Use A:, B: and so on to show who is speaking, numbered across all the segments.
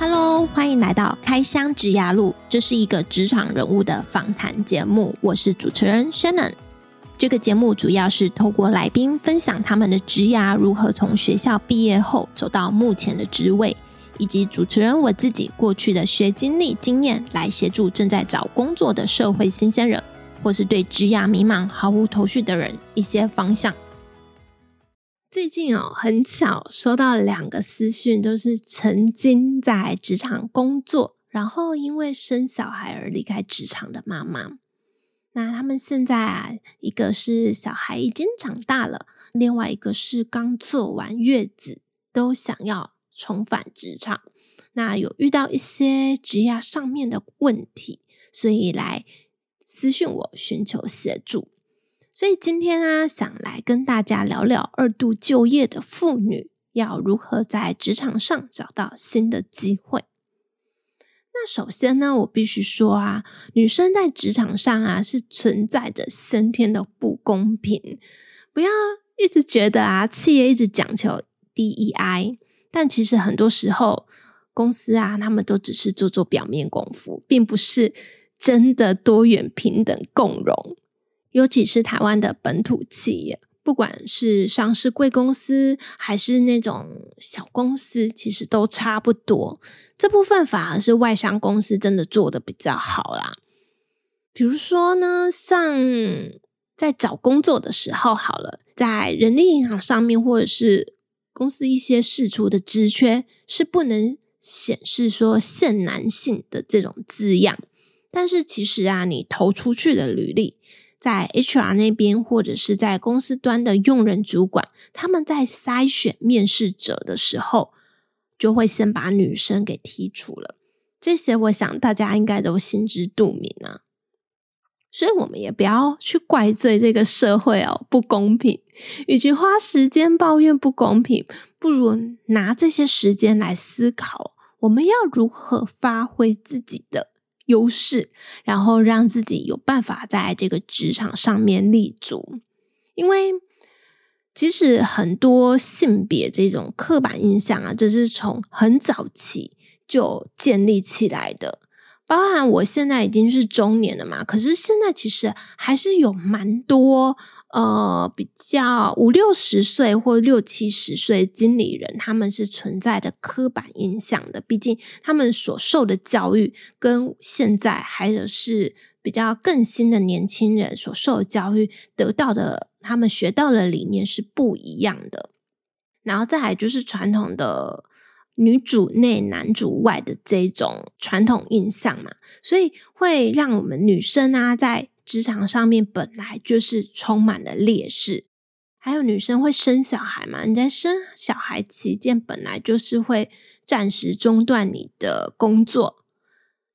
A: Hello，欢迎来到开箱职涯路，这是一个职场人物的访谈节目，我是主持人 Shannon。这个节目主要是透过来宾分享他们的职涯如何从学校毕业后走到目前的职位，以及主持人我自己过去的学经历经验，来协助正在找工作的社会新鲜人，或是对职涯迷茫毫无头绪的人一些方向。最近哦，很巧收到两个私讯，都是曾经在职场工作，然后因为生小孩而离开职场的妈妈。那他们现在啊，一个是小孩已经长大了，另外一个是刚做完月子，都想要重返职场。那有遇到一些职业上面的问题，所以来私讯我寻求协助。所以今天啊，想来跟大家聊聊二度就业的妇女要如何在职场上找到新的机会。那首先呢，我必须说啊，女生在职场上啊是存在着先天的不公平。不要一直觉得啊，企业一直讲求 DEI，但其实很多时候公司啊，他们都只是做做表面功夫，并不是真的多元平等共融。尤其是台湾的本土企业，不管是上市贵公司还是那种小公司，其实都差不多。这部分反而是外商公司真的做得比较好啦。比如说呢，像在找工作的时候，好了，在人力银行上面，或者是公司一些释出的职缺，是不能显示说限男性的这种字样。但是其实啊，你投出去的履历。在 HR 那边，或者是在公司端的用人主管，他们在筛选面试者的时候，就会先把女生给剔除了。这些我想大家应该都心知肚明啊。所以，我们也不要去怪罪这个社会哦，不公平。与其花时间抱怨不公平，不如拿这些时间来思考，我们要如何发挥自己的。优势，然后让自己有办法在这个职场上面立足。因为其实很多性别这种刻板印象啊，这是从很早期就建立起来的。包含我现在已经是中年了嘛，可是现在其实还是有蛮多。呃，比较五六十岁或六七十岁经理人，他们是存在的刻板印象的。毕竟他们所受的教育跟现在还有是比较更新的年轻人所受的教育得到的，他们学到的理念是不一样的。然后再来就是传统的女主内男主外的这种传统印象嘛，所以会让我们女生啊在。职场上面本来就是充满了劣势，还有女生会生小孩嘛？你在生小孩期间，本来就是会暂时中断你的工作。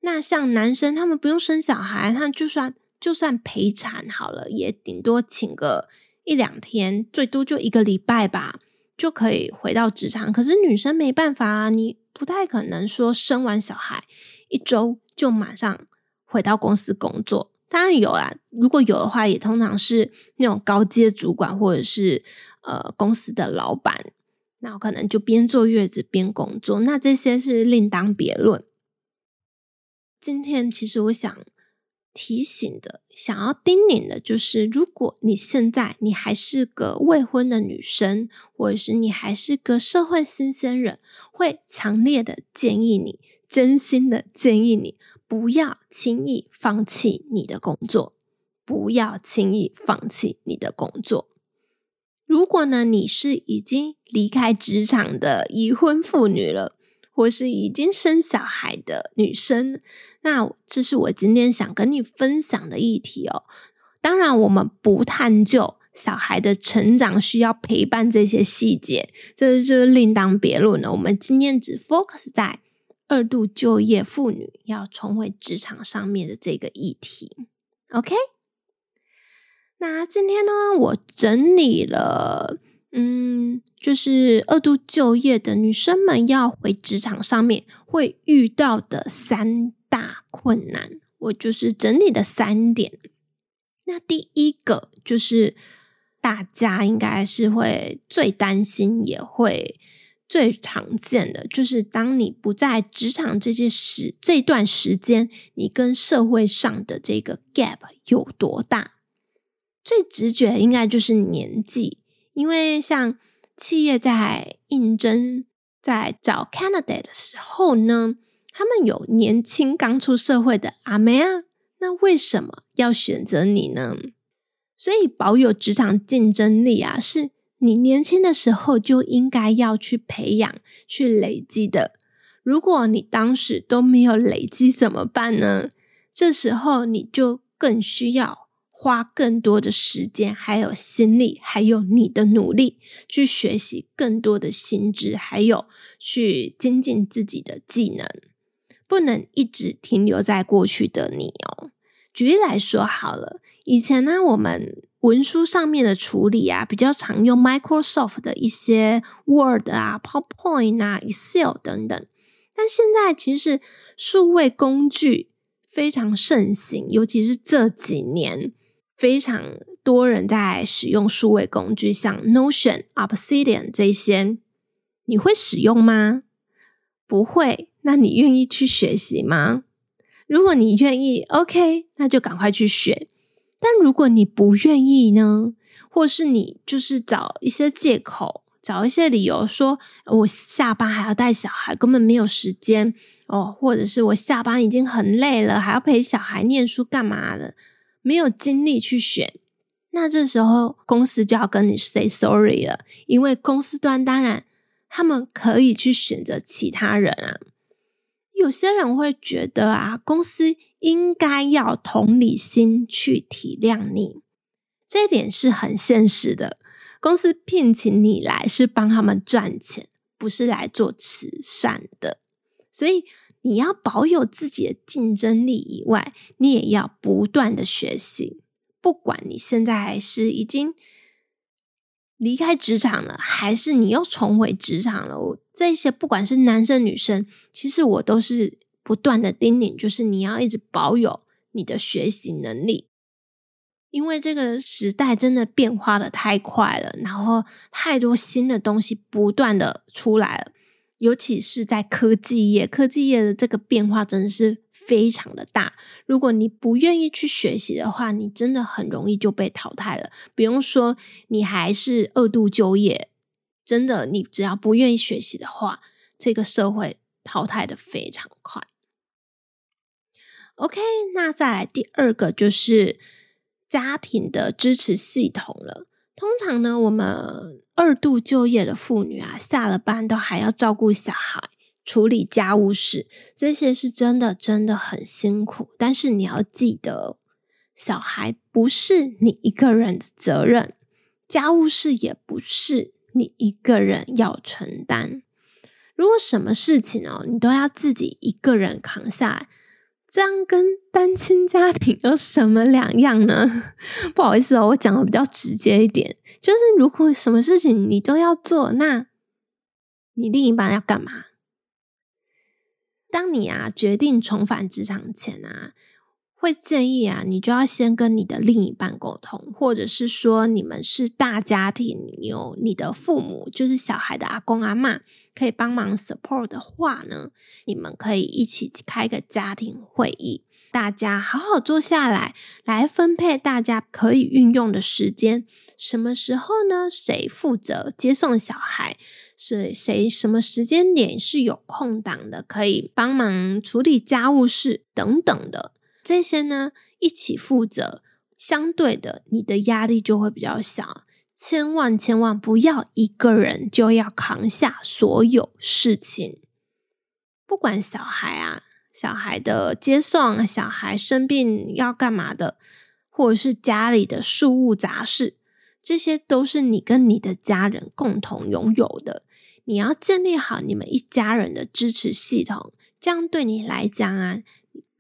A: 那像男生，他们不用生小孩，他就算就算陪产好了，也顶多请个一两天，最多就一个礼拜吧，就可以回到职场。可是女生没办法啊，你不太可能说生完小孩一周就马上回到公司工作。当然有啦，如果有的话，也通常是那种高阶主管或者是呃公司的老板，那我可能就边坐月子边工作，那这些是另当别论。今天其实我想提醒的、想要叮咛的就是，如果你现在你还是个未婚的女生，或者是你还是个社会新鲜人，会强烈的建议你，真心的建议你。不要轻易放弃你的工作，不要轻易放弃你的工作。如果呢，你是已经离开职场的已婚妇女了，或是已经生小孩的女生，那这是我今天想跟你分享的议题哦。当然，我们不探究小孩的成长需要陪伴这些细节，这就是另当别论了。我们今天只 focus 在。二度就业妇女要重回职场上面的这个议题，OK？那今天呢，我整理了，嗯，就是二度就业的女生们要回职场上面会遇到的三大困难，我就是整理的三点。那第一个就是大家应该是会最担心，也会。最常见的就是，当你不在职场这些时这段时间，你跟社会上的这个 gap 有多大？最直觉应该就是年纪，因为像企业在应征、在找 candidate 的时候呢，他们有年轻刚出社会的阿妹啊，那为什么要选择你呢？所以保有职场竞争力啊，是。你年轻的时候就应该要去培养、去累积的。如果你当时都没有累积怎么办呢？这时候你就更需要花更多的时间、还有心力、还有你的努力去学习更多的心智，还有去精进自己的技能，不能一直停留在过去的你哦。举例来说好了，以前呢，我们文书上面的处理啊，比较常用 Microsoft 的一些 Word 啊、PowerPoint 啊、Excel 等等。但现在其实数位工具非常盛行，尤其是这几年，非常多人在使用数位工具，像 Notion、Obsidian 这些，你会使用吗？不会，那你愿意去学习吗？如果你愿意，OK，那就赶快去学。但如果你不愿意呢？或是你就是找一些借口，找一些理由说，我下班还要带小孩，根本没有时间哦，或者是我下班已经很累了，还要陪小孩念书干嘛的，没有精力去选。那这时候公司就要跟你 say sorry 了，因为公司端当然他们可以去选择其他人啊。有些人会觉得啊，公司应该要同理心去体谅你，这一点是很现实的。公司聘请你来是帮他们赚钱，不是来做慈善的。所以你要保有自己的竞争力以外，你也要不断的学习。不管你现在还是已经离开职场了，还是你又重回职场了，我。这些不管是男生女生，其实我都是不断的叮咛，就是你要一直保有你的学习能力，因为这个时代真的变化的太快了，然后太多新的东西不断的出来了，尤其是在科技业，科技业的这个变化真的是非常的大。如果你不愿意去学习的话，你真的很容易就被淘汰了。不用说，你还是二度就业。真的，你只要不愿意学习的话，这个社会淘汰的非常快。OK，那再来第二个就是家庭的支持系统了。通常呢，我们二度就业的妇女啊，下了班都还要照顾小孩、处理家务事，这些是真的真的很辛苦。但是你要记得，小孩不是你一个人的责任，家务事也不是。你一个人要承担，如果什么事情哦，你都要自己一个人扛下来，这样跟单亲家庭有什么两样呢？不好意思哦，我讲的比较直接一点，就是如果什么事情你都要做，那你另一半要干嘛？当你啊决定重返职场前啊。会建议啊，你就要先跟你的另一半沟通，或者是说你们是大家庭，有你的父母，就是小孩的阿公阿嬷，可以帮忙 support 的话呢，你们可以一起开个家庭会议，大家好好坐下来，来分配大家可以运用的时间，什么时候呢？谁负责接送小孩？是谁什么时间点是有空档的，可以帮忙处理家务事等等的。这些呢，一起负责，相对的，你的压力就会比较小。千万千万不要一个人就要扛下所有事情，不管小孩啊，小孩的接送，小孩生病要干嘛的，或者是家里的事务杂事，这些都是你跟你的家人共同拥有的。你要建立好你们一家人的支持系统，这样对你来讲啊。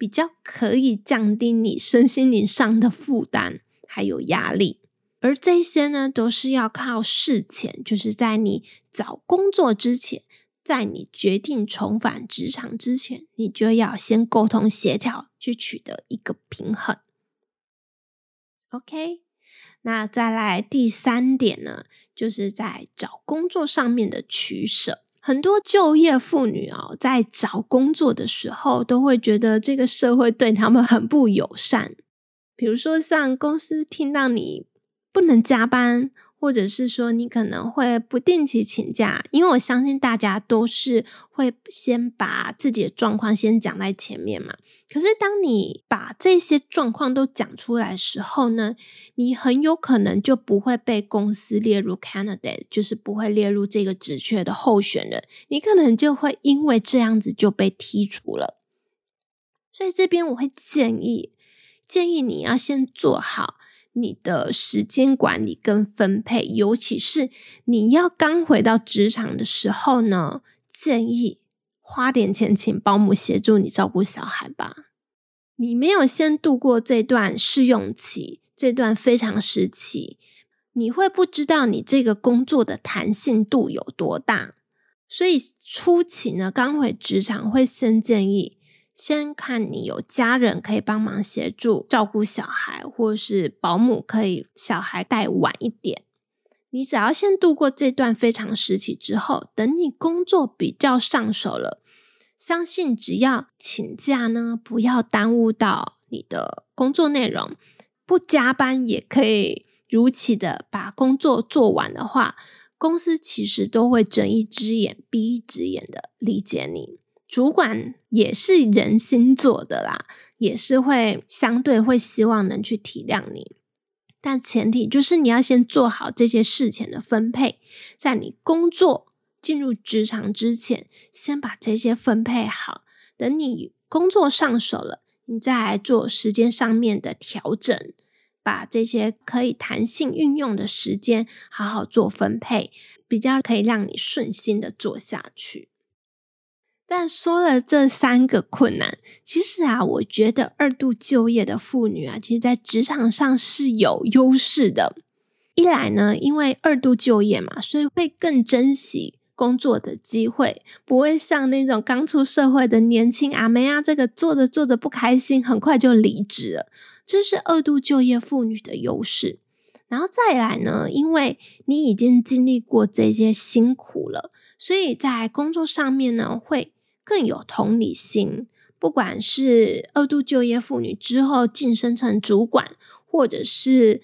A: 比较可以降低你身心灵上的负担，还有压力，而这些呢，都是要靠事前，就是在你找工作之前，在你决定重返职场之前，你就要先沟通协调，去取得一个平衡。OK，那再来第三点呢，就是在找工作上面的取舍。很多就业妇女哦，在找工作的时候，都会觉得这个社会对他们很不友善。比如说，像公司听到你不能加班。或者是说你可能会不定期请假，因为我相信大家都是会先把自己的状况先讲在前面嘛。可是当你把这些状况都讲出来时候呢，你很有可能就不会被公司列入 candidate，就是不会列入这个职缺的候选人，你可能就会因为这样子就被剔除了。所以这边我会建议，建议你要先做好。你的时间管理跟分配，尤其是你要刚回到职场的时候呢，建议花点钱请保姆协助你照顾小孩吧。你没有先度过这段试用期，这段非常时期，你会不知道你这个工作的弹性度有多大。所以初期呢，刚回职场会先建议。先看你有家人可以帮忙协助照顾小孩，或是保姆可以小孩带晚一点。你只要先度过这段非常时期之后，等你工作比较上手了，相信只要请假呢，不要耽误到你的工作内容，不加班也可以如期的把工作做完的话，公司其实都会睁一只眼闭一只眼的理解你。主管也是人心做的啦，也是会相对会希望能去体谅你，但前提就是你要先做好这些事情的分配，在你工作进入职场之前，先把这些分配好，等你工作上手了，你再来做时间上面的调整，把这些可以弹性运用的时间好好做分配，比较可以让你顺心的做下去。但说了这三个困难，其实啊，我觉得二度就业的妇女啊，其实在职场上是有优势的。一来呢，因为二度就业嘛，所以会更珍惜工作的机会，不会像那种刚出社会的年轻阿妹啊，这个做着做着不开心，很快就离职了。这是二度就业妇女的优势。然后再来呢，因为你已经经历过这些辛苦了，所以在工作上面呢，会。更有同理心，不管是二度就业妇女之后晋升成主管，或者是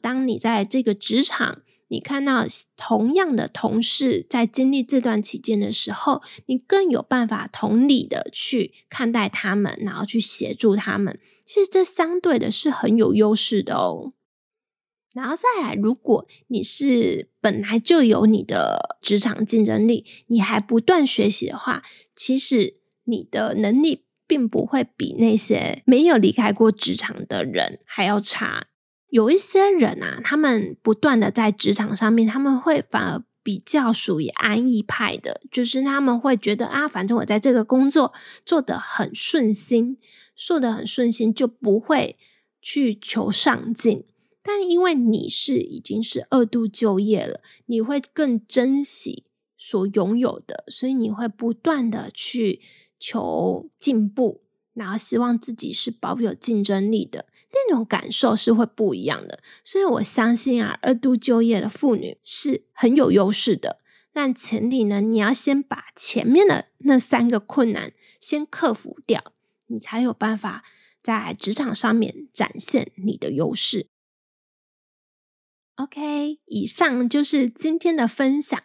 A: 当你在这个职场，你看到同样的同事在经历这段期间的时候，你更有办法同理的去看待他们，然后去协助他们。其实这相对的是很有优势的哦。然后再来，如果你是本来就有你的职场竞争力，你还不断学习的话，其实你的能力并不会比那些没有离开过职场的人还要差。有一些人啊，他们不断的在职场上面，他们会反而比较属于安逸派的，就是他们会觉得啊，反正我在这个工作做得很顺心，做得很顺心，就不会去求上进。但因为你是已经是二度就业了，你会更珍惜所拥有的，所以你会不断的去求进步，然后希望自己是保有竞争力的，那种感受是会不一样的。所以我相信啊，二度就业的妇女是很有优势的。但前提呢，你要先把前面的那三个困难先克服掉，你才有办法在职场上面展现你的优势。OK，以上就是今天的分享。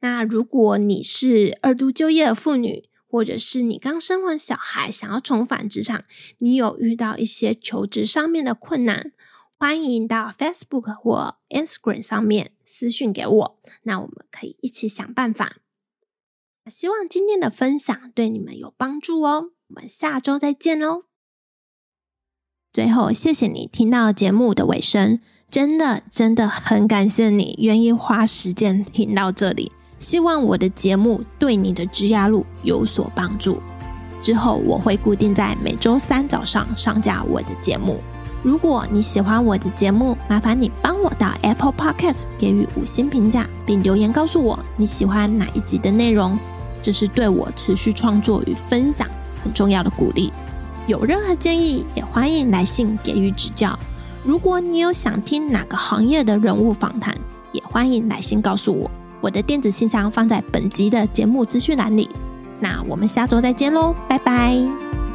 A: 那如果你是二度就业的妇女，或者是你刚生完小孩想要重返职场，你有遇到一些求职上面的困难，欢迎到 Facebook 或 Instagram 上面私讯给我，那我们可以一起想办法。希望今天的分享对你们有帮助哦。我们下周再见喽。最后，谢谢你听到节目的尾声。真的真的很感谢你愿意花时间听到这里，希望我的节目对你的职涯路有所帮助。之后我会固定在每周三早上上架我的节目。如果你喜欢我的节目，麻烦你帮我到 Apple Podcast 给予五星评价，并留言告诉我你喜欢哪一集的内容，这是对我持续创作与分享很重要的鼓励。有任何建议，也欢迎来信给予指教。如果你有想听哪个行业的人物访谈，也欢迎来信告诉我。我的电子信箱放在本集的节目资讯栏里。那我们下周再见喽，拜拜。